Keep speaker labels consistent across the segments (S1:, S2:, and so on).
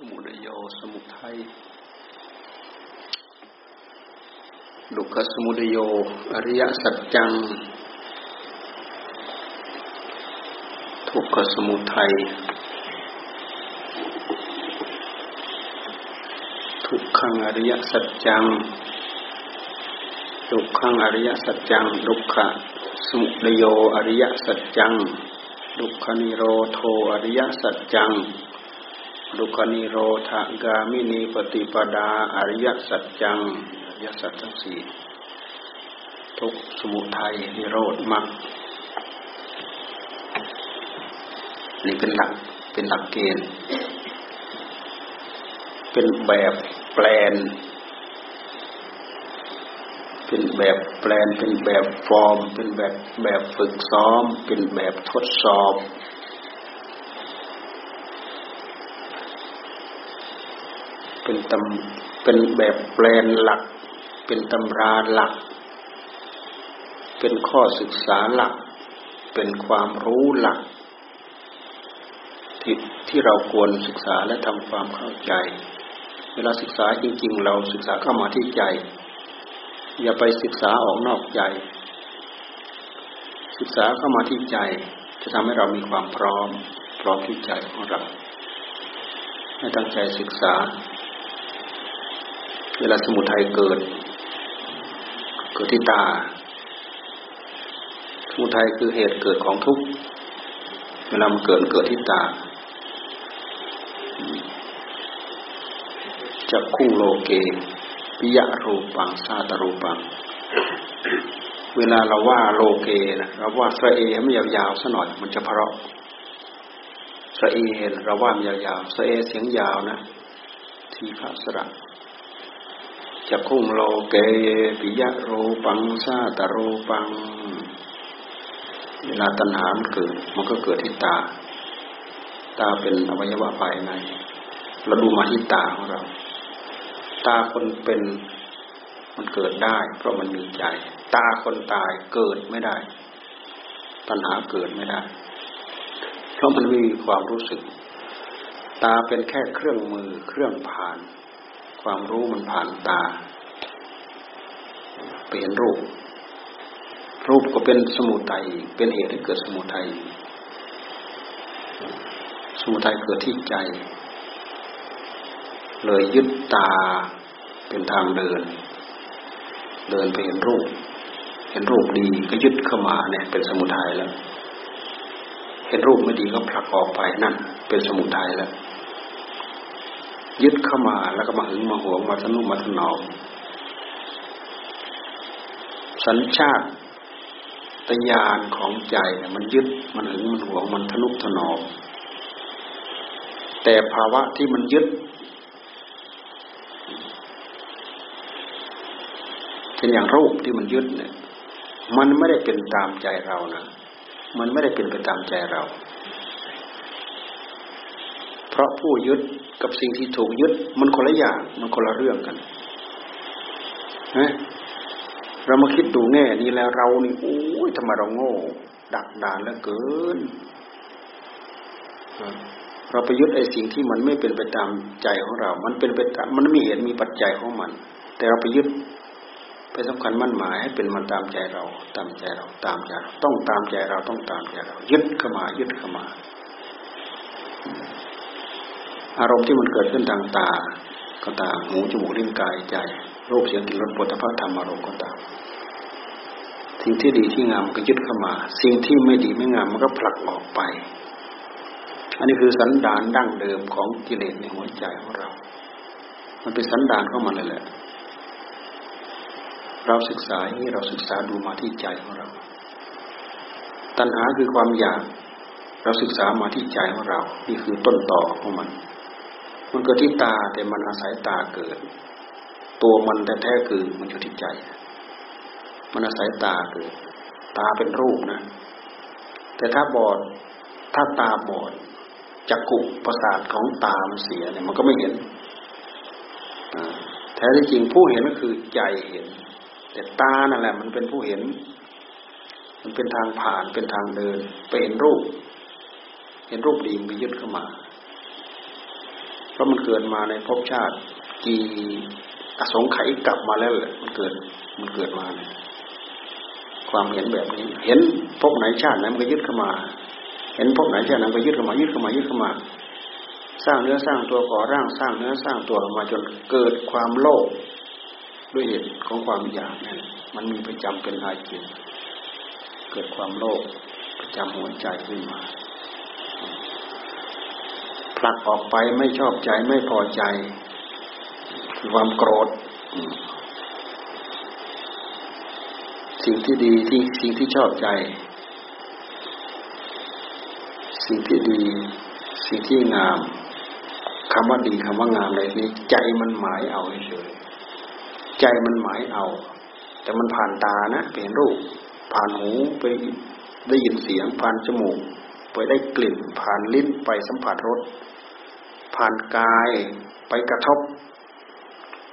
S1: สมุทโยสมุทัยดุขสมุทโยอริยสัจจัง ทุกขสมุทัย ทุกขังอริยสัจจังดุกขังอริยสัจจัง ดุขะสมุทโยอริยสัจจัง ดุขนิโรโทอริยสัจจัง ดุกนิโรธกามินีปฏิปดาอริยสัจจังอริยสัจทั้งสี่ทุกสมุทัยนิโรธมรรคนี่เป็นหลักเป็นหลักเกณฑ์ เป็นแบบแปลน เป็นแบบแปลนเป็นแบบฟอร์ม เป็นแบบแบบฝึกซ้อม เป็นแบบทดสอบ เป็นตำเป็นแบบแปลนหลัก เป็นตำราหลัก เป็นข้อศึกษาหลัก เป็นความรู้หลัก ที่ที่เราควรศึกษาและทำความเข้าใจ เวลาศึกษาจริง ๆ เราศึกษาเข้ามาที่ใจ อย่าไปศึกษาออกนอกใจ ศึกษาเข้ามาที่ใจ จะทำให้เรามีความพร้อมพร้อมที่ใจของเราให้ตั้งใจศึกษา เวลาสมุทัยเกิด เกิดที่ตา สมุทัยคือเหตุเกิดของทุกข์เวลามันเกิดเกิดที่ตาจักคุ้งโลเกปิยะรูปังซาตรูปัง เวลาเราว่าโลเกนะเราว่าสระเอไม่ยาวๆซะหน่อยมันจะเพราะสระเอเราว่ามันยาวๆสระเอเสียงยาวนะทีฆะสระ จะคุ้งโลเกปิยะโรปังซาตโรปัง เวลาตัณหามันเกิด มันก็เกิดที่ตา ตาเป็นอวัยวะภายใน เราดูมาที่ตาของเรา ตาคนเป็นมันเกิดได้ เพราะมันมีใจ ตาคนตายเกิดไม่ได้ ตัณหาเกิดไม่ได้ เพราะมันมีความรู้สึก ตาเป็นแค่เครื่องมือเครื่องผ่าน ความรู้มันผ่านตาเปลี่ยนรูป รูปก็เป็นสมุทัยเป็นเหตุให้เกิดสมุทัยสมุทัยเกิดที่ใจ เลยยึดตาเป็นทางเดิน เดินไปเห็นรูป เห็นรูปดีก็ยึดเข้ามาเนี่ยเป็นสมุทัยแล้ว เห็นรูปไม่ดีก็ผลักออกไปนั่นเป็นสมุทัยแล้ว ยึดเข้ามาแล้วก็มาหึงมาหวงมาทนุมาถนอมสัญชาติตญาณของใจมันยึดมันหึงมันหวงมันทนุถนอมแต่ภาวะที่มันยึด เช่นอย่างรูปที่มันยึดเนี่ย มันไม่ได้เป็นตามใจเรานะมันไม่ได้เป็นไปตามใจเรา เพราะผู้ยึด กับสิ่งที่ถูกยึดมันคนละอย่างมันคนละเรื่องกันนะเรามาคิดดูแง่นี้แล้วเรานี่โอ้ยทำไมเราโง่ ดักดานแล้วเกิน เราไปยึดไอ้สิ่งที่มันไม่เป็นไปตามใจของเรา มันเป็นไปตามมันมีเหตุมีปัจจัยของมัน แต่เราไปยึดไปสำคัญมั่นหมายให้เป็นมันตามใจเรา ตามใจเรา ตามใจเรา ต้องตามใจเราต้องตามใจเรา ยึดเข้ามา ยึดเข้ามา อารมณ์ที่มันเกิดขึ้นทางตา ก็ตามหูจมูกลิ้นกายใจรูปเสียงกลิ่นรสปุถะธรรมอารมณ์ก็ตามสิ่งที่ดีที่งามก็ยึดเข้ามา สิ่งที่ไม่ดีไม่งามมันก็ผลักออกไป อันนี้คือสันดานดั้งเดิมของกิเลสในหัวใจของเรา มันเป็นสันดานของมันเลยแหละ เราศึกษาอย่างนี้เราศึกษาดูมาที่ใจของเรา ตัณหาคือความอยาก เราศึกษามาที่ใจของเรา นี่คือต้นต่อของมัน มันเกิดที่ตาแต่มันอาศัยตาเกิด ตัวมันแท้ๆคือมันอยู่ที่ใจ มันอาศัยตาเกิด ตาเป็นรูปนะ แต่ถ้าบอดถ้าตาบอดจักกุประสาทของตามันเสียเนี่ยมันก็ไม่เห็นแท้ที่จริงผู้เห็นก็คือใจเห็น แต่ตานั่นแหละ มันเป็นผู้เห็น มันเป็นทางผ่านเป็นทางเดินไปเห็นรูป เห็นรูปดีมันยึดเข้ามา ราะมันเกิดมาในภพชาติ กี่อสงไขยกลับมาแล้วแหละมันเกิดมันเกิดมาเนี่ยความเห็นแบบนี้ เห็นภพไหนชาติไหนมันก็ยึดเข้ามา เห็นภพไหนชาติไหนก็ยึดเข้ามายึดเข้ามายึดเข้ามา สร้างเนื้อสร้างตัวก่อร่างสร้างเนื้อสร้างตัวมาจนเกิดความโลภด้วยเหตุของความอยากนั่นมันมีประจำเป็นอาจินเกิดความโลภประจำหัวใจขึ้นมา ผลักออกไปไม่ชอบใจไม่พอใจ ความโกรธ สิ่งที่ดีที่สิ่งที่ชอบใจ สิ่งที่ดี สิ่งที่งามคำว่าดีคำว่างามอะไรนี้ใจมันหมายเอาเฉยใจมันหมายเอา แต่มันผ่านตานะเป็นรูป ผ่านหูไปได้ยินเสียงผ่านจมูก ไปได้กลิ่น ผ่านลิ้นไปสัมผัสรสผ่านกายไปกระทบ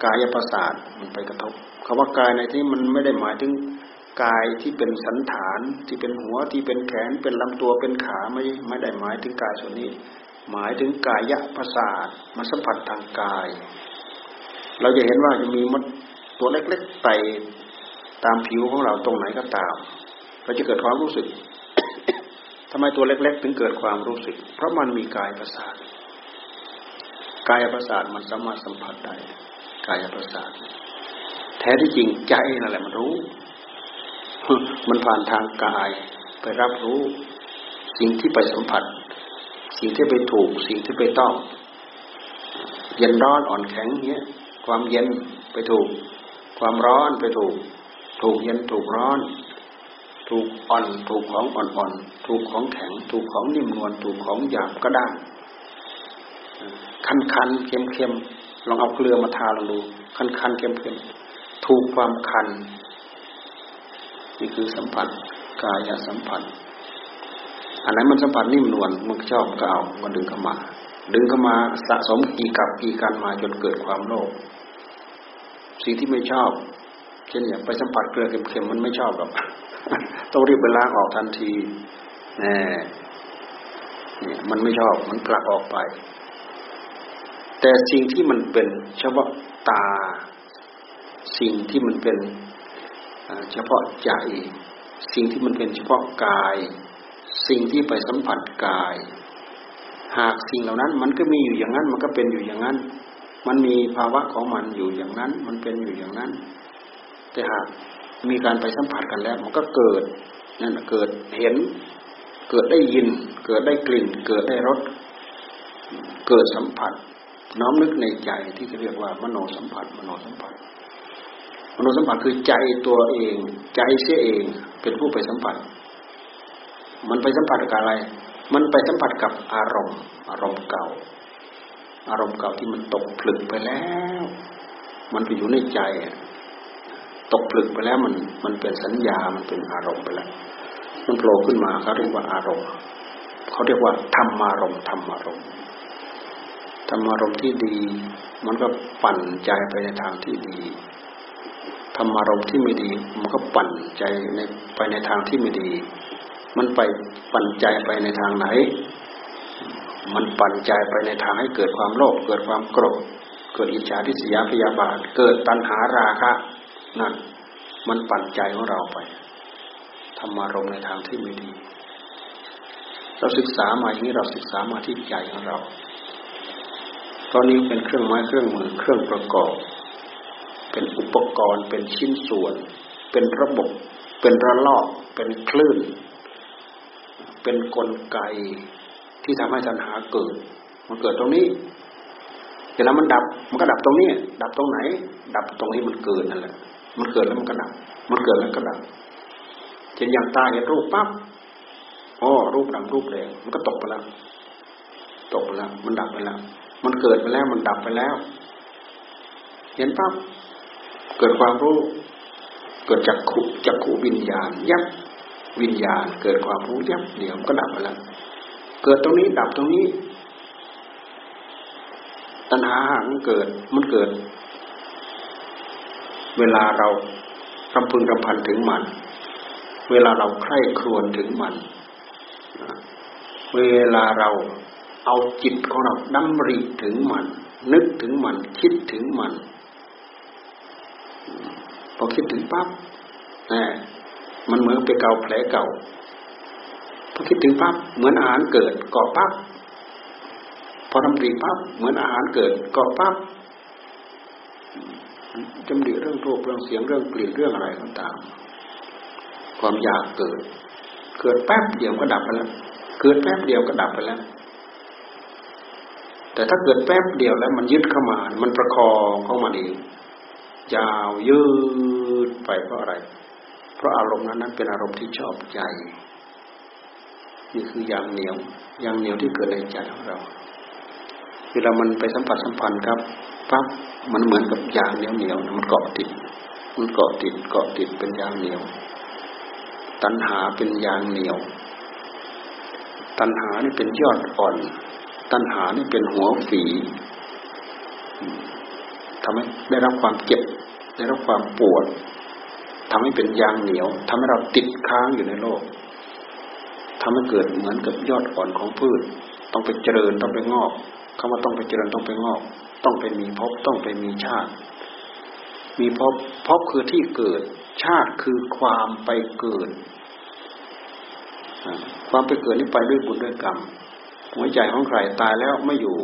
S1: กายประสาทมันไปกระทบคำว่ากายในที่มันไม่ได้หมายถึงกายที่เป็นสันฐานที่เป็นหัวที่เป็นแขนเป็นลำตัวเป็นขาไม่ไม่ได้หมายถึงกายส่วนนี้ หมายถึงกายะประสาทมาสัมผัสทางกาย เราจะเห็นว่าจะมีมดตัวเล็กๆไต่ตามผิวของเราตรงไหนก็ตาม เราจะเกิดความรู้สึก ทำไมตัวเล็ก ๆ ถึงเกิดความรู้สึก เพราะมันมีกายประสาทกายประสาทมันสามารถสัมผัสได้กายประสาทแท้ที่จริงใจนั่นแหละมันรู้ มันผ่านทางกายไปรับรู้ สิ่งที่ไปสัมผัส สิ่งที่ไปถูก สิ่งที่ไปต้อง เย็นร้อนอ่อนแข็งเนี้ย ความเย็นไปถูก ความร้อนไปถูก ถูกเย็นถูกร้อน ถูกอ่อน ถูกของอ่อนๆ ถูกของแข็ง ถูกของนิ่มนวล ถูกของหยาบก็ได้คันคันเค็มเค็มลองเอาเกลือมาทาลองดูคันคันเค็มเค็มถูกความคัน นี่คือสัมผัสกายสัมผัสอันไหนมันสัมผัสนิ่มนวลมันชอบก็เอามันดึงเข้ามา ดึงเข้ามาสะสมกี่กับกี่กันมาจนเกิดความโลภสิ่งที่ไม่ชอบ เช่นอย่างไปสัมผัสเกลือเค็มๆมันไม่ชอบหรอกต้องรีบไปล้างออกทันทีแน่เนี่ยมันไม่ชอบมันผลักออกไป แต่สิ่งที่มันเป็นเฉพาะตา สิ่งที่มันเป็นเฉพาะใจสิ่งที่มันเป็นเฉพาะกาย สิ่งที่ไปสัมผัสกาย หากสิ่งเหล่านั้น มันก็มีอยู่อย่างนั้น มันก็เป็นอยู่อย่างนั้น มันมีภาวะของมันอยู่อย่างนั้น มันเป็นอยู่อย่างนั้น แต่หากมีการไปสัมผัสกันแล้ว มันก็เกิดนั่นเกิดเห็น เกิดได้ยิน เกิดได้กลิ่น เกิดได้รสเกิดสัมผัส น้อมนึกในใจที่เรียกว่ามโนสัมผัส มโนสัมผัส มโนสัมผัสคือใจตัวเอง ใจเสียเองเป็นผู้ไปสัมผัส มันไปสัมผัสกับอะไร มันไปสัมผัสกับอารมณ์ อารมณ์เก่า อารมณ์เก่าที่มันตกผลึกไปแล้ว มันไปอยู่ในใจ ตกผลึกไปแล้วมันมันเป็นสัญญา มันเป็นอารมณ์ไปแล้ว มันโผล่ขึ้นมาเขาเรียกว่าอารมณ์เขาเรียกว่าธรรมารมณ์ธรรมารมณ์ธรรมารมณ์ที่ดี มันก็ปั่นใจไปในทางที่ดีธรรมารมณ์ที่ไม่ดี มันก็ปั่นใจในไปในทางที่ไม่ดี มันไปปั่นใจไปในทางไหน มันปั่นใจไปในทางให้เกิดความโลภเกิดความโกรธเกิดอิจฉาทิษยาพยาบาท เกิดตัณหาราคะ นั่น มันปั่นใจของเราไปธรรมารมในทางที่ไม่ดี เราศึกษามาอย่างนี้เราศึกษามาที่ใจของเราตอนนี้เป็นเครื่องไม้เครื่องมือเครื่องประกอบ เป็นอุปกรณ์เป็นชิ้นส่วน เป็นระบบ เป็นระลอก เป็นคลื่น เป็นนกลไกที่ทำให้ตัณหาเกิด มันเกิดตรงนี้เวลามันดับ มันก็ดับตรงนี้ ดับตรงไหน ดับตรงนี้มันเกิดนั่นแหละ มันเกิดแล้วมันก็ดับ มันเกิดแล้วก็ดับเช่นอย่างตาเห็นรูปปั๊บอ๋อรูปดำรูปแดงมันก็ตกไปแล้วตกไปแล้วมันดับไปแล้ว มันเกิดไปแล้วมันดับไปแล้ว เห็นปั๊บเกิดความรู้ เกิดจากขุจากขุวิญญาณ ยับวิญญาณ เกิดความรู้ยับเดี๋ยวก็ดับไปแล้วเกิดตรงนี้ดับตรงนี้ ตัณหามันเกิดมันเกิด เวลาเรารำพึงรำพันถึงมัน เวลาเราใคร่ครวญถึงมัน เวลาเราเอาจิตของเราดำริถึงมัน นึกถึงมัน คิดถึงมัน พอคิดถึงปั๊บมันเหมือนไปเกาแผลเก่า พอคิดถึงปั๊บเหมือนอาหารเกิดเกาะปั๊บ พอดำริปั๊บเหมือนอาหารเกิดเกาะปั๊บ จำริเรื่องรูปเรื่องเสียงเรื่องกลิ่นเรื่องอะไรก็ตามความอยากเกิด เกิดแป๊บเดียวก็ดับไปแล้ว เกิดแป๊บเดียวก็ดับไปแล้ว แต่ถ้าเกิดแป๊บเดียวแล้ว มันยึดเข้ามา มันประคองเข้ามาเองยาวยืดไปเพราะอะไร เพราะอารมณ์นั้นนั้นเป็นอารมณ์ที่ชอบใจ นี่คือยางเหนียวยางเหนียวที่เกิดในใจของเราเวลามันไปสัมผัสสัมพันธ์ครับปั๊บ มันเหมือนกับยางเหนียวเหนียวมันเกาะติด มันเกาะติดเกาะติดเป็นยางเหนียว ตัณหาเป็นยางเหนียว ตัณหานี่เป็นยอดอ่อน ตัณหานี่เป็นหัวฝีทำให้ได้รับความเจ็บ ได้รับความปวดทำให้เป็นยางเหนียวทำให้เราติดค้างอยู่ในโลกทำให้เกิดเหมือนกับยอดอ่อนของพืช ต้องไปเจริญต้องไปงอกคำว่าต้องไปเจริญต้องไปงอก ต้องไปมีพบต้องไปมีชาติ มีพบพบคือที่เกิด ชาติคือความไปเกิด ความไปเกิดนี่ไปด้วยบุญด้วยกรรม หัวใจของใครตายแล้วไม่อยู่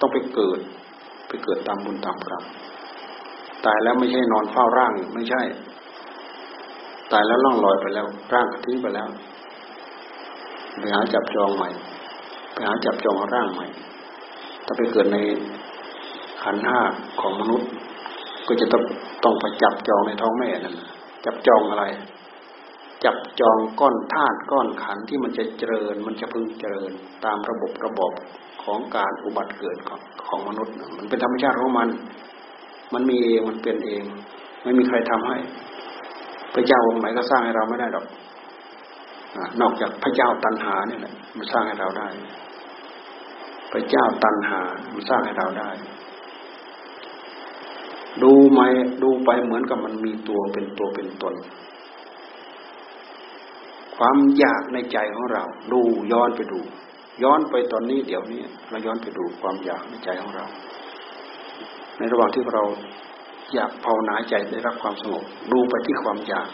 S1: ต้องไปเกิด ไปเกิดตามบุญตามกรรมตายแล้วไม่ใช่นอนเฝ้าร่างไม่ใช่ ตายแล้วล่องลอยไปแล้ว ร่างทิ้งไปแล้วไปหาจับจองใหม่ไปหาจับจองร่างใหม่ ถ้าไปเกิดใน ขันห้าของมนุษย์ ก็จะต้องต้องไปจับจองในท้องแม่นั่นจับจองอะไร จับจองก้อนธาตุก้อนขันที่มันจะเจริญ มันจะพึงเจริญ ตามระบบระบบของการอุบัติเกิดของของมนุษย์ มันเป็นธรรมชาติของมัน มันมีเองมันเป็นเอง ไม่มีใครทำให้ พระเจ้าองค์ไหนก็สร้างให้เราไม่ได้หรอกนอกจากพระเจ้าตันหาเนี่ยแหละมันสร้างให้เราได้ พระเจ้าตันหามันสร้างให้เราได้ ดูไหมดูไปเหมือนกับมันมีตัวเป็นตัวเป็นตน ความอยากในใจของเรา ดูย้อนไปดู ย้อนไปตอนนี้เดี๋ยวนี้เราย้อนไปดูความอยากในใจของเรา ในระหว่างที่เราอยากภาวนาใจได้รับความสงบ ดูไปที่ความอยาก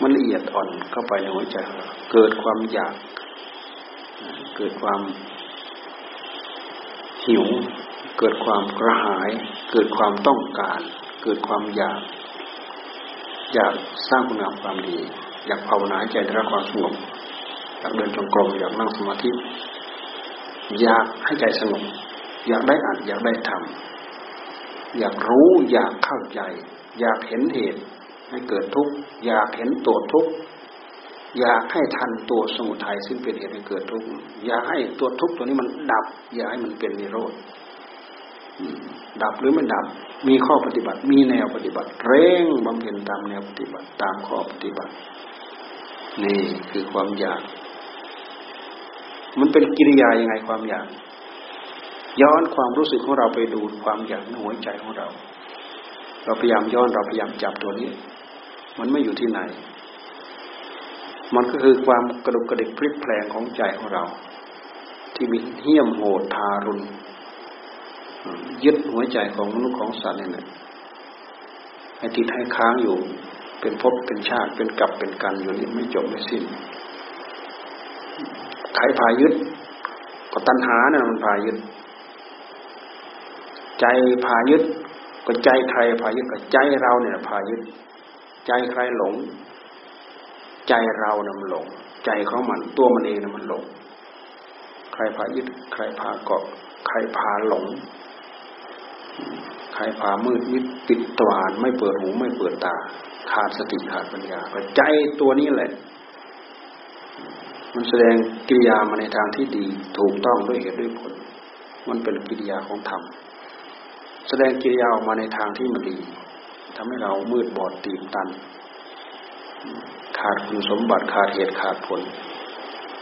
S1: มันละเอียดอ่อนเข้าไปในหัวใจเราเกิดความอยาก เกิดความหิว เกิดความกระหาย เกิดความต้องการ เกิดความอยาก อยากสร้างคุณงามความดี อยากภาวนาใจได้รับความสงบอยากเดินจงกรมอยากนั่งสมาธิ อยากให้ใจสงบอยากได้อ่านอยากได้ทำอยากรู้อยากเข้าใจ อยากเห็นเหตุให้เกิดทุกข์อยากเห็นตัวทุกข์อยากให้ทันตัวสมุทัยซึ่งเป็นเหตุให้เกิดทุกข์อยากให้ตัวทุกข์ตัวนี้มันดับ อยากให้มันเป็นนิโรธ ดับหรือไม่ดับ มีข้อปฏิบัติ มีแนวปฏิบัติ เร่งบำเพ็ญตามแนวปฏิบัติ ตามข้อปฏิบัติ นี่คือความอยาก มันเป็นกิริยายังไงความอยาก ย้อนความรู้สึกของเราไปดูความอยากในหัวใจของเรา เราพยายามย้อนเราพยายามจับตัวนี้ มันไม่อยู่ที่ไหน มันก็คือความกระดุกกระดิกพลิกแปลงของใจของเรา ที่มีเหี้ยมโหดทารุณ ยึดหัวใจของมนุษย์ของสัตว์นี่แหละให้ติดให้ค้างอยู่ เป็นภพเป็นชาติเป็นกลับเป็นกันอยู่นี่ไม่จบไม่สิ้นใครพายึดก็ตัณหาเนี่ยมันพายึด ใจพายึดก็ใจใครพายึดก็ใจเราเนี่ยพายึด ใจใครหลง ใจเราเนี่ยมันหลง ใจของมันตัวมันเองเนี่ยมันหลง ใครพายึด ใครพาเกาะใครพาหลง ใครพามืดมิดปิดตวานไม่เปิดหูไม่เปิดตา ขาดสติขาดปัญญาก็ใจตัวนี้แหละ มันแสดงกิริยามาในทางที่ดีถูกต้องด้วยเหตุด้วยผล มันเป็นกิริยาของธรรมแสดงกิริยาออกมาในทางที่มันดีทำให้เรามืดบอดตีบตัน ขาดคุณสมบัติขาดเหตุขาดผล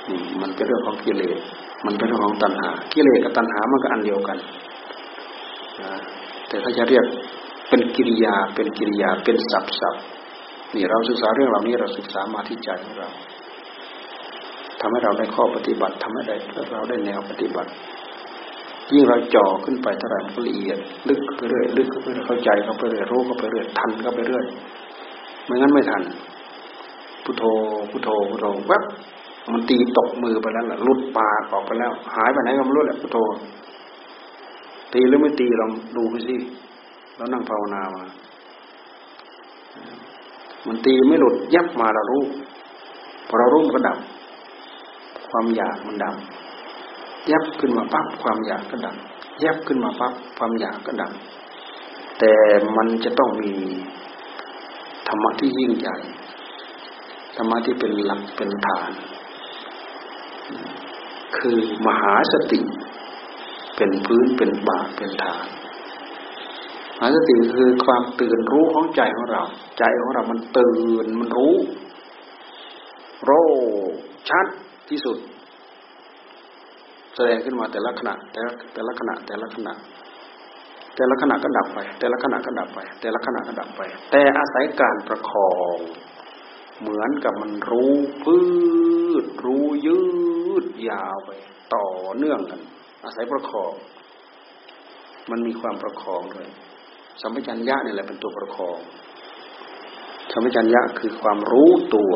S1: นี่มันเป็นเรื่องของกิเลสมันเป็นเรื่องของตัณหา กิเลสกับตัณหามันก็อันเดียวกัน แต่ถ้าจะเรียกเป็นกิริยาเป็นกิริยาเป็นสับสับนี่เราศึกษาเรื่องเหล่านี้เราศึกษามาที่ใจของเราทำให้เราได้ข้อปฏิบัติทำให้ได้เราได้แนวปฏิบัติ ยิ่งเราจ่อขึ้นไปเท่าไหร่มันก็ละเอียด ลึกไปเรื่อยลึกไปเรื่อยเข้าใจเข้าไปเรื่อยรู้เข้าไปเรื่อยทันเข้าไปเรื่อยไม่งั้นไม่ทันพุทโธพุทโธพุทโธแวบมันตีตกมือไปแล้วล่ะลุดปากออกไปแล้ว หายไปไหนก็ไม่รู้แหละพุทโธ ตีหรือไม่ตีลองดูไปสิแล้วนั่งภาวนามา มันตีไม่หลุดยับมาเรารู้พอเรารู้มันก็ดับ ความอยากมันดับยับขึ้นมาปั๊บความอยากก็ดับยับขึ้นมาปั๊บความอยากก็ดับแต่มันจะต้องมีธรรมะที่ยิ่งใหญ่ธรรมะที่เป็นหลักเป็นฐาน คือมหาสติ เป็นพื้นเป็นบาเป็นฐานมหาสติคือความตื่นรู้ของใจของเรา ใจของเรามันตื่นมันรู้ โรชัดที่สุด แสดงขึ้นมาแต่ละขณะแต่แต่ละขณะแต่ละขณะ แต่ละขณะก็ดับไป แต่ละขณะก็ดับไป แต่ละขณะก็ดับไป แต่อาศัยการประคอง เหมือนกับมันรู้พืดรู้ยืดยาวไป ต่อเนื่องกัน อาศัยประคอง มันมีความประคองด้วยสัมปชัญญะนี่แหละเป็นตัวประคองสัมปชัญญะคือความรู้ตัว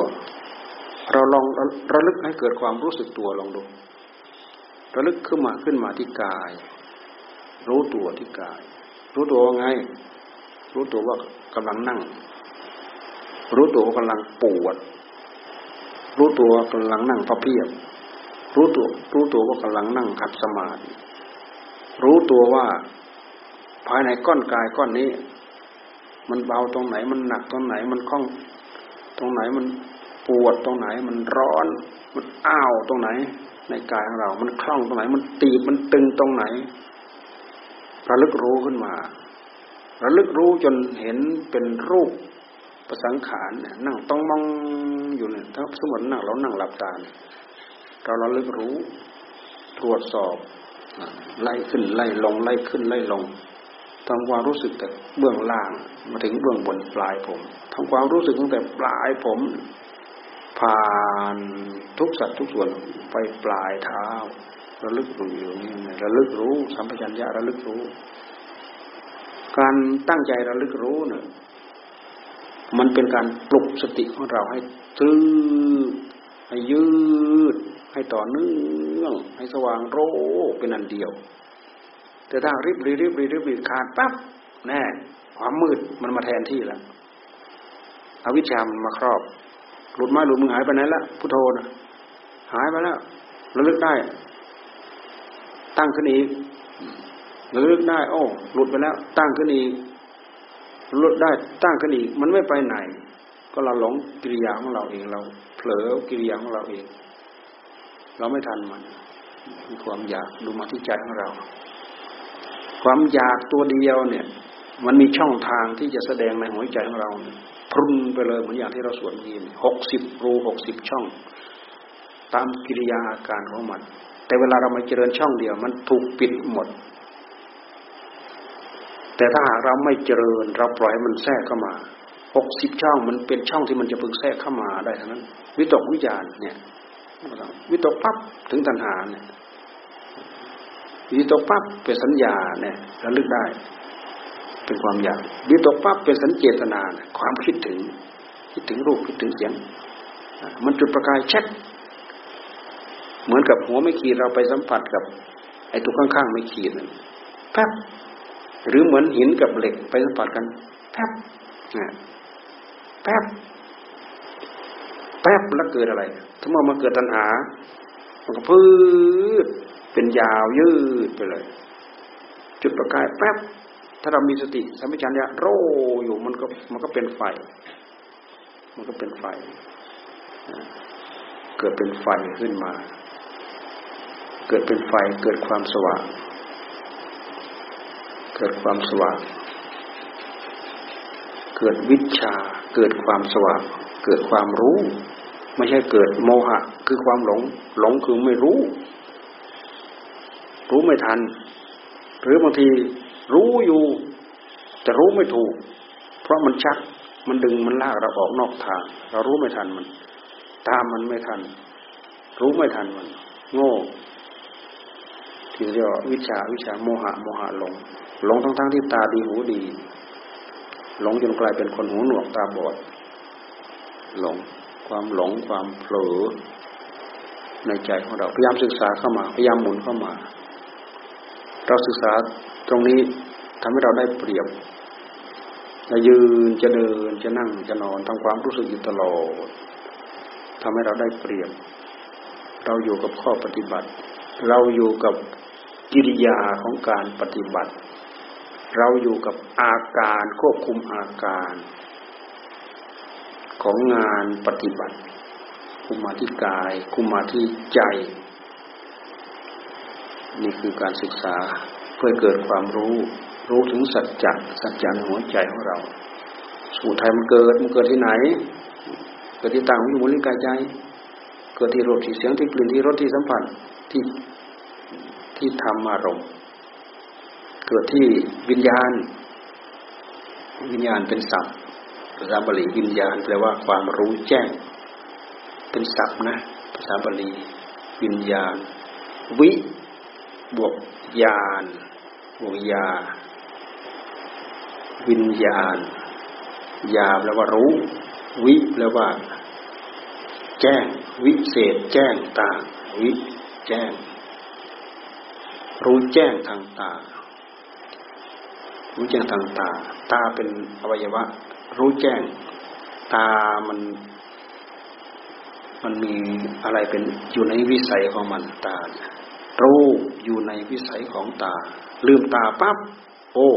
S1: เราลองระลึกให้เกิดความรู้สึกตัวลองดู ระลึกขึ้นมาขึ้นมาที่กาย รู้ตัวที่กาย รู้ตัวว่าไง รู้ตัวว่ากำลังนั่ง รู้ตัวว่ากำลังปวด รู้ตัวกำลังนั่งพระเพียบ รู้ตัวรู้ตัวว่ากำลังนั่งขัดสมาธิรู้ตัวว่าภายในก้อนกายก้อนนี้ มันเบาตรงไหนมันหนักตรงไหนมันคล่อง ตรงไหนมันปวดตรงไหนมันร้อน มันอ้าวตรงไหน ในกายของเรา มันคล่องตรงไหน มันตีบมันตึงตรงไหนระลึกรู้ขึ้นมา ระลึกรู้จนเห็นเป็นรูปประสังขารเนี่ยนั่งต้องมองอยู่เนี่ยถ้าสมมตินั่งเรานั่งหลับตา เนี่ยเราระลึกรู้ ตรวจสอบไล่ขึ้นไล่ลงไล่ขึ้นไล่ลงทำความรู้สึกแต่เบื้องล่างมาถึงเบื้องบนปลายผมทำความรู้สึกตั้งแต่ปลายผม ผ่านทุกสัตว์ทุกส่วนไปปลายเท้าระลึกรู้อยู่นี่ระลึกรู้ สัมปชัญญะระลึกรู้ การตั้งใจระลึกรู้เนี่ยมันเป็นการปลุกสติของเราให้ตื้อให้ยืด ให้ต่อเนื่องให้สว่างโรเป็นอันเดียว แต่ถ้ารีบรีบรีบรีขาดปั๊บแน่ความมืดมันมาแทนที่แล้วอวิชชามันมาครอบ หลุดไม้หลุดมือหายไปไหนละพุทโธนะหายไปแล้วระลึกได้ ตั้งขึ้นอีกระลึกได้ โอ้ หลุดไปแล้ว ตั้งขึ้นอีกหลุดได้ตั้งขึ้นอีก มันไม่ไปไหน ก็เราหลงกิริยาของเราเองเรา เผลอกิริยาของเราเอง เราไม่ทันมันมีความอยากดูมาที่ใจของเรา ความอยากตัวเดียวเนี่ย มันมีช่องทางที่จะแสดงในหัวใจของเราพรุนไปเลยเหมือนอย่างที่เราสวดยีนหกสิบรูหกสิบช่อง ตามกิริยาอาการของมัน แต่เวลาเรามาเจริญช่องเดียว มันถูกปิดหมด แต่ถ้าหากเราไม่เจริญ เราปล่อยมันแทรกเข้ามาหกสิบช่องมันเป็นช่องที่มันจะพึงแทรกเข้ามาได้ทั้งนั้น วิตกวิจารเนี่ย วิตกปั๊บถึงตัณหาเนี่ยวิตกปั๊บเป็นสัญญาเนี่ยระลึกได้ เป็นความอยากวิตกปั๊บเป็นสัญเจตนาความคิดถึง คิดถึงรูปคิดถึงเสียง มันจุดประกายแช็คเหมือนกับหัวไม่ขีดเราไปสัมผัสกับ ไอ้ตัวข้างๆไม่ขีดนั่นแป๊บหรือเหมือนหินกับเหล็กไปสัมผัสกันแป๊บแป๊บแป๊บแล้วเกิดอะไร ถ้ามันเกิดตัณหา มันก็พืดเป็นยาวยืดไปเลย จุดประกายแป๊บ ถ้าเรามีสติสัมปชัญญะโรอยู่มันก็มันก็เป็นไฟ มันก็เป็นไฟ เกิดเป็นไฟขึ้นมา เกิดเป็นไฟเกิดความสว่าง เกิดความสว่าง เกิดวิชา เกิดความสว่าง เกิดความรู้ ไม่ใช่เกิดโมหะ คือความหลง หลงคือไม่รู้ รู้ไม่ทัน หรือบางทีรู้อยู่ แต่รู้ไม่ถูก เพราะมันชัก มันดึงมันลากเราออกนอกทาง เรารู้ไม่ทันมัน ตามมันไม่ทัน รู้ไม่ทันมัน โง่ที่เรียกว่าวิชาวิชาโมหะ โมหะหลง หลงทั้งทั้งที่ตาดีหูดี หลงจนกลายเป็นคนหูหนวกตาบอด หลง ความหลงความเผลอในใจของเราพยายามศึกษาเข้ามาพยายามหมุนเข้ามา เราศึกษาตรงนี้ทำให้เราได้เปรียบจะยืนจะเดินจะนั่งจะนอนทำความรู้สึกอยู่ตลอดทำให้เราได้เปรียบ เราอยู่กับข้อปฏิบัติ เราอยู่กับกิริยาของการปฏิบัติ เราอยู่กับอาการควบคุมอาการ ของงานปฏิบัติ คุมมาที่กาย คุมมาที่ใจ นี่คือการศึกษาเพื่อเกิดความรู้ รู้ถึงสัจจะสัจจะในหัวใจของเรา สมุทัยมันเกิดมันเกิดที่ไหน เกิดที่ต่างวิมุลิกายใจ เกิดที่รสที่เสียงที่กลิ่นที่รสที่สัมผัสที่ที่ธรรมอารมณ์เกิดที่วิญญาณ วิญญาณเป็นศัพท์ ภาษาบาลีวิญญาณแปลว่าความรู้แจ้ง เป็นศัพท์นะ ภาษาบาลีวิญญาณ วิบวกญาณบวกยา วิญญาณยาแปลว่ารู้ วิแปลว่า แจ้ง วิเศษ แจ้งต่าง วิแจ้ง รู้แจ้งทางตารู้แจ้งทางตา ตาเป็นอวัยวะ รู้แจ้ง ตามัน มันมีอะไรเป็นอยู่ในวิสัยของมันตา รู้อยู่ในวิสัยของตา ลืมตาปั๊บโอ้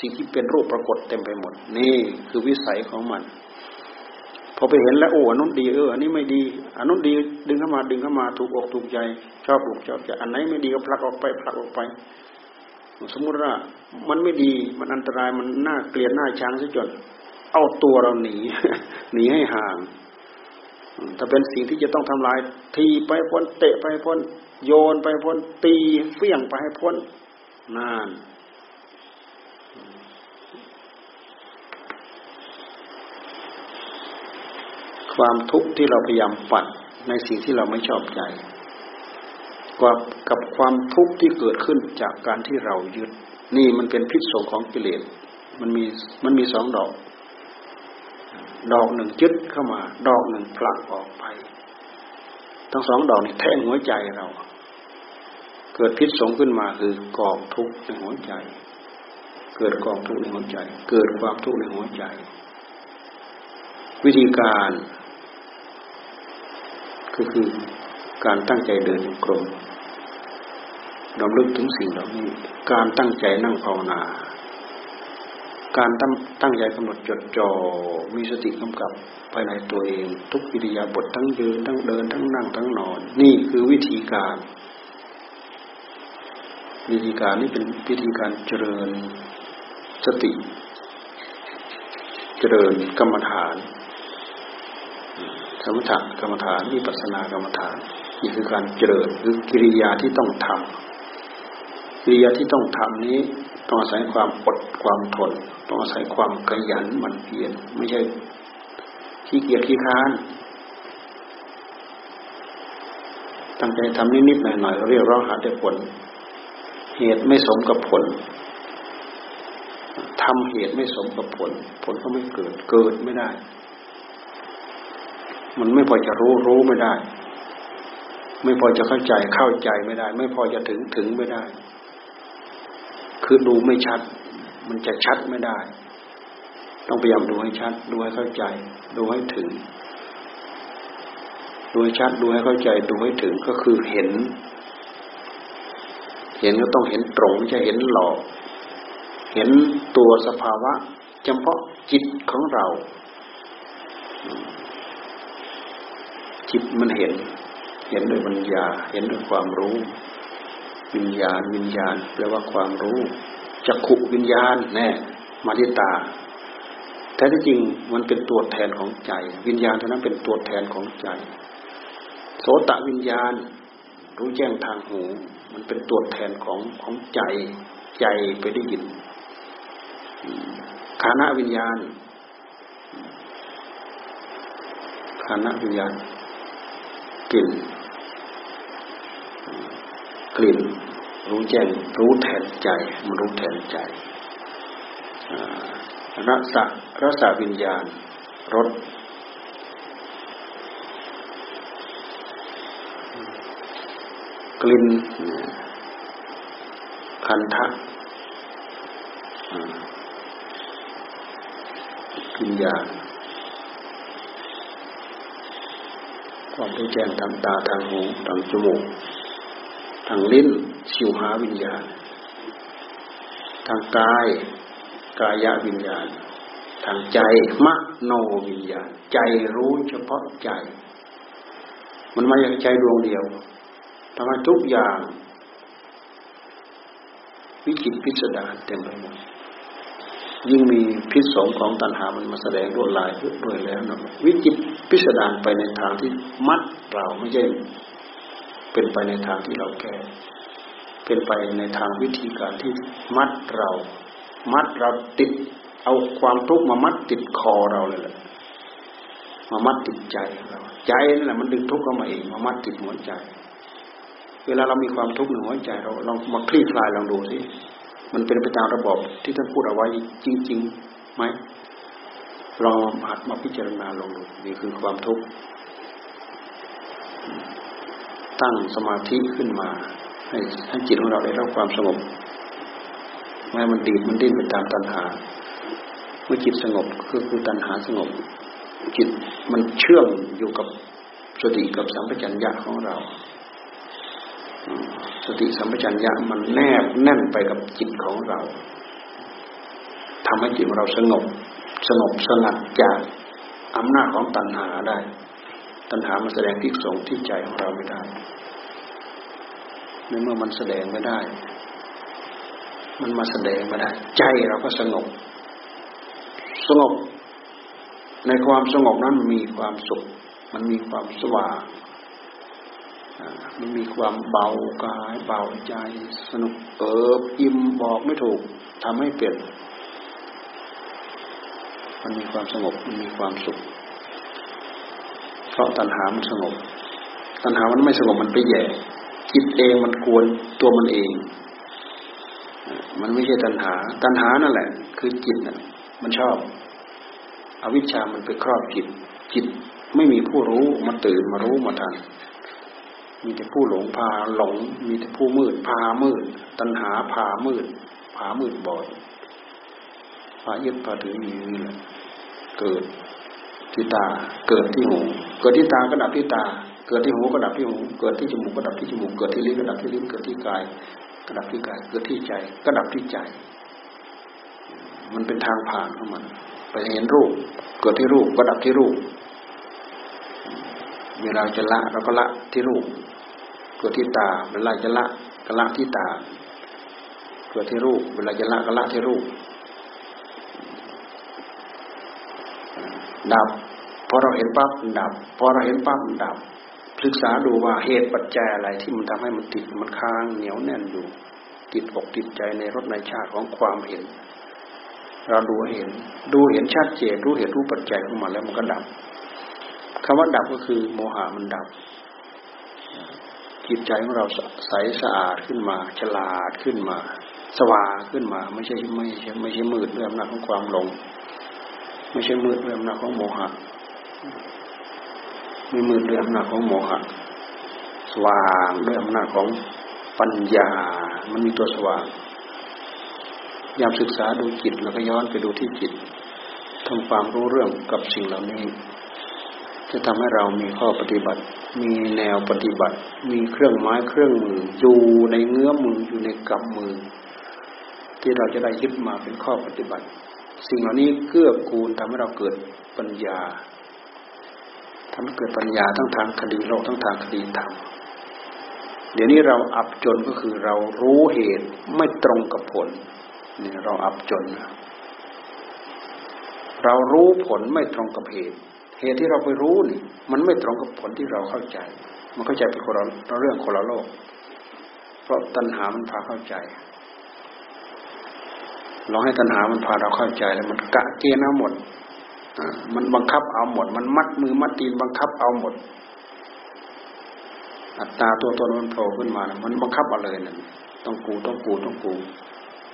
S1: สิ่งที่เป็นรูปปรากฏเต็มไปหมด นี่คือวิสัยของมัน พอไปเห็นแล้วโอ้อันนู้นดีเอออันนี้ไม่ดีอันนู้นดีดึงเข้ามาดึงเข้ามาถูกอกถูกใจชอบอกชอบใจอันไหนไม่ดีก็ผลักออกไปผลักออกไป สมมุติว่ามันไม่ดีมันอันตรายมันน่าเกลียดน่าชังซะจน เอาตัวเราหนีหนีให้ห่าง ถ้าเป็นสิ่งที่จะต้องทำลาย ทีไปพ้นเตะไปพ้น โยนไปพ้น ตีเฟี้ยงไปให้พ้นนานความทุกข์ที่เราพยายามปัดในสิ่งที่เราไม่ชอบใจกับกับความทุกข์ที่เกิดขึ้นจากการที่เรายึด นี่มันเป็นพิษสงของกิเลสมันมีมันมีสองดอก ดอกหนึ่งยึดเข้ามา ดอกหนึ่งผลักออกไป ทั้งสองดอกนี่แทงหัวใจเรา เกิดพิษสงขึ้นมาคือกองทุกข์ในหัวใจ เกิดกองทุกข์ในหัวใจ เกิดความทุกข์ในหัวใจ วิธีการ ก็คือการตั้งใจเดินกรมดำลึกถึงสิ่งเหล่านี้ การตั้งใจนั่งภาวนา การตั้งตั้งใจกำหนดจดจ่อมีสติกำกับภายในตัวเอง ทุกวิริยาบททั้งยืนทั้งเดินทั้งนั่งทั้งนอน นี่คือวิธีการ วิธีการนี้เป็นวิธีการเจริญสติ เจริญกรรมฐานสมถกรรมฐานวิปัสสนากรรมฐานนี่คือการเจริญคือกิริยาที่ต้องทำ กิริยาที่ต้องทำนี้ต้องอาศัยความอดความทนต้องอาศัยความขยันหมั่นเพียรไม่ใช่ขี้เกียจขี้ค้านตั้งใจทำนิดๆหน่อยๆเรียกร้องหาแต่ผล เหตุไม่สมกับผลทำเหตุไม่สมกับผล ผลก็ไม่เกิด เกิดไม่ได้ มันไม่พอจะรู้รู้ไม่ได้ ไม่พอจะเข้าใจเข้าใจไม่ได้ ไม่พอจะถึงถึงไม่ได้ คือดูไม่ชัด มันจะชัดไม่ได้ ต้องพยายามดูให้ชัด ดูให้เข้าใจ ดูให้ถึง ดูให้ชัด ดูให้เข้าใจ ดูให้ถึงก็คือเห็น เห็นก็ต้องเห็นตรงไม่ใช่เห็นหลอก เห็นตัวสภาวะเฉพาะจิตของเรา จิตมันเห็น เห็นด้วยปัญญา เห็นด้วยความรู้ วิญญาณ วิญญาณแปลว่าความรู้จักขุวิญญาณแน่มาที่ตาแท้ที่จริงมันเป็นตัวแทนของใจ วิญญาณเท่านั้นเป็นตัวแทนของใจ โสตวิญญาณ รู้แจ้งทางหู มันเป็นตัวแทนของของใจใจไปได้ยินขานะวิญญาณขานะวิญญาณกลิ่น กลิ่น รู้แจ้งรู้แทนใจมันรู้แทนใจรสะรสะวิญญาณรสกลิ่นคันทะวิญญาณความรู้แจ้งทางตาทางหูทางจมูก ทางลิ้นชิวหาวิญญาณ ทางกายกายวิญญาณ ทางใจมโนวิญญาณ ใจรู้เฉพาะใจ มันมาอย่างใจดวงเดียวทำให้ทุกอย่าง วิจิตพิสดารเต็มไปหมดยิ่งมีพิษสงของตัณหามันมาแสดงด้วยลายด้วยแล้วนะวิจิตพิสดารไปในทางที่มัดเราไม่ใช่ เป็นไปในทางที่เราแก้ เป็นไปในทางวิธีการที่มัดเรา มัดเราติด เอาความทุกข์มามัดติดคอเราเลยแหละมามัดติดใจเรา ใจนั่นแหละมันดึงทุกข์เข้ามาเอง มามัดติดหัวใจ เวลาเรามีความทุกข์ในหัวใจเราลองมาคลี่คลายลองดูสิมันเป็นไปตามระบบที่ท่านพูดเอาไว้จริงๆไหมลองหัดมาพิจารณาลองดูนี่คือความทุกข์ ตั้งสมาธิขึ้นมา ให้ให้จิตของเราได้รับความสงบไม่มันดีดมันดิ้นไปตามตัณหา เมื่อจิตสงบคือคือตัณหาสงบ จิตมันเชื่อมอยู่กับสติกับสัมปชัญญะของเรา สติสัมปชัญญะมันแนบแน่นไปกับจิตของเราทำให้จิตของเราสงบ สงบสงัดจากอำนาจของตัณหาได้ ตัณหามันแสดงพิกสงที่ใจของเราไม่ได้ในเมื่อมันแสดงไม่ได้ มันมาแสดงไม่ได้ ใจเราก็สงบ สงบ ในความสงบนั้นมีความสุข มันมีความสว่างมันมีความเบากายเบาใจ สนุกเอิบอิ่มบอกไม่ถูกทำให้เปลี่ยนมันมีความสงบ มันมีความสุข เพราะตัณหามันสงบ ตัณหามันไม่สงบมันไปแย่จิตเองมันกวนตัวมันเอง มันไม่ใช่ตัณหา ตัณหานั่นแหละ คือจิตน่ะมันชอบ อวิชชามันไปครอบจิต จิตไม่มีผู้รู้มาตื่นมารู้มาทัน มีแต่ผู้หลงพาหลง มีแต่ผู้มืดพามืด ตัณหาพามืดพามืดบอดพายึดพาถืออยู่นี่แหละเกิด ที่ตาเกิดที่หู เกิดที่ตาก็ดับที่ตา เกิดที่หูก็ดับที่หู เกิดที่จมูกก็ดับที่จมูก เกิดที่ลิ้นก็ดับที่ลิ้น เกิดที่กายก็ดับที่กาย เกิดที่ใจก็ดับที่ใจ มันเป็นทางผ่านของมันไปเห็นรูป เกิดที่รูปก็ดับที่รูป เวลาจะละเราก็ละที่รูป เกิดที่ตา เวลาจะละก็ละที่ตา เกิดที่รูป เวลาจะละก็ละที่รูป ดับพอเราเห็นปั๊บดับพอเราเห็นปั๊บดับ ศึกษาดูว่าเหตุปัจจัยอะไรที่มันทำให้มันติดมันค้างเหนียวแน่นอยู่ ติดอกติดใจในรถในชาติของความเห็น เราดูเห็น ดูเห็นชัดเจนรู้เหตุรู้ปัจจัยของมันแล้วมันก็ดับคำว่าดับก็คือโมหะมันดับจิตใจของเราใสสะอาดขึ้นมา ฉลาดขึ้นมา สว่างขึ้นมา ไม่ใช่ไม่ใช่ไม่ใช่มืดด้วยอำนาจของความหลง ไม่ใช่มืดด้วยอำนาจของโมหะไม่มืดด้วยอำนาจของโมหะ สว่างด้วยอำนาจของปัญญา มันมีตัวสว่าง ยามศึกษาดูจิตแล้วก็ย้อนไปดูที่จิตทำความรู้เรื่องกับสิ่งเหล่านี้ จะทำให้เรามีข้อปฏิบัติ มีแนวปฏิบัติ มีเครื่องไม้เครื่องมืออยู่ในเงื้อมืออยู่ในกำมือ ที่เราจะได้ยึดมาเป็นข้อปฏิบัติ สิ่งเหล่านี้เกื้อกูลทำให้เราเกิดปัญญาทำให้เกิดปัญญาทั้งทางคดีโลกทั้งทางคดีธรรมเดี๋ยวนี้เราอับจนก็คือเรารู้เหตุไม่ตรงกับผลเนี่ยเราอับจน เรารู้ผลไม่ตรงกับเหตุ เหตุที่เราไปรู้นี่ มันไม่ตรงกับผลที่เราเข้าใจ มันเข้าใจเป็นคนเราเรื่องคนละโลก เพราะตัณหามันพาเข้าใจ ลองให้ตัณหามันพาเราเข้าใจแล้วมันกะเกณฑ์เอาหมดมันบังคับเอาหมด มันมัดมือมัดตีนบังคับเอาหมด อัตตาตัวตนมันโผล่ขึ้นมานะมันบังคับเอาเลยนะต้องกูต้องกูต้องกู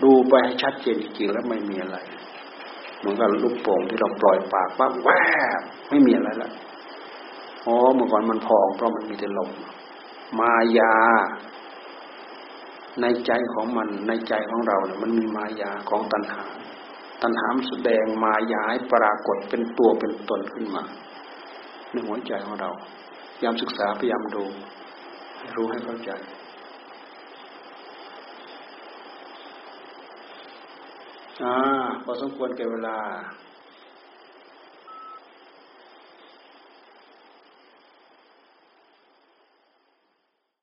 S1: ดูไปให้ชัดเจนจริงๆแล้วไม่มีอะไรเหมือนกับลูกโป่งที่เราปล่อยปากว่าแวบไม่มีอะไรละอ๋อเมื่อก่อนมันพองเพราะมันมีแต่ลมมายา ในใจของมันในใจของเราเนี่ยมันมีมายาของตัณหา ตัณหามแสดงมายาให้ปรากฏเป็นตัวเป็นตนขึ้นมาในหัวใจของเราพยายามศึกษาพยายามดูรู้ให้เข้าใจอ่าพอสมควรแก่เวลา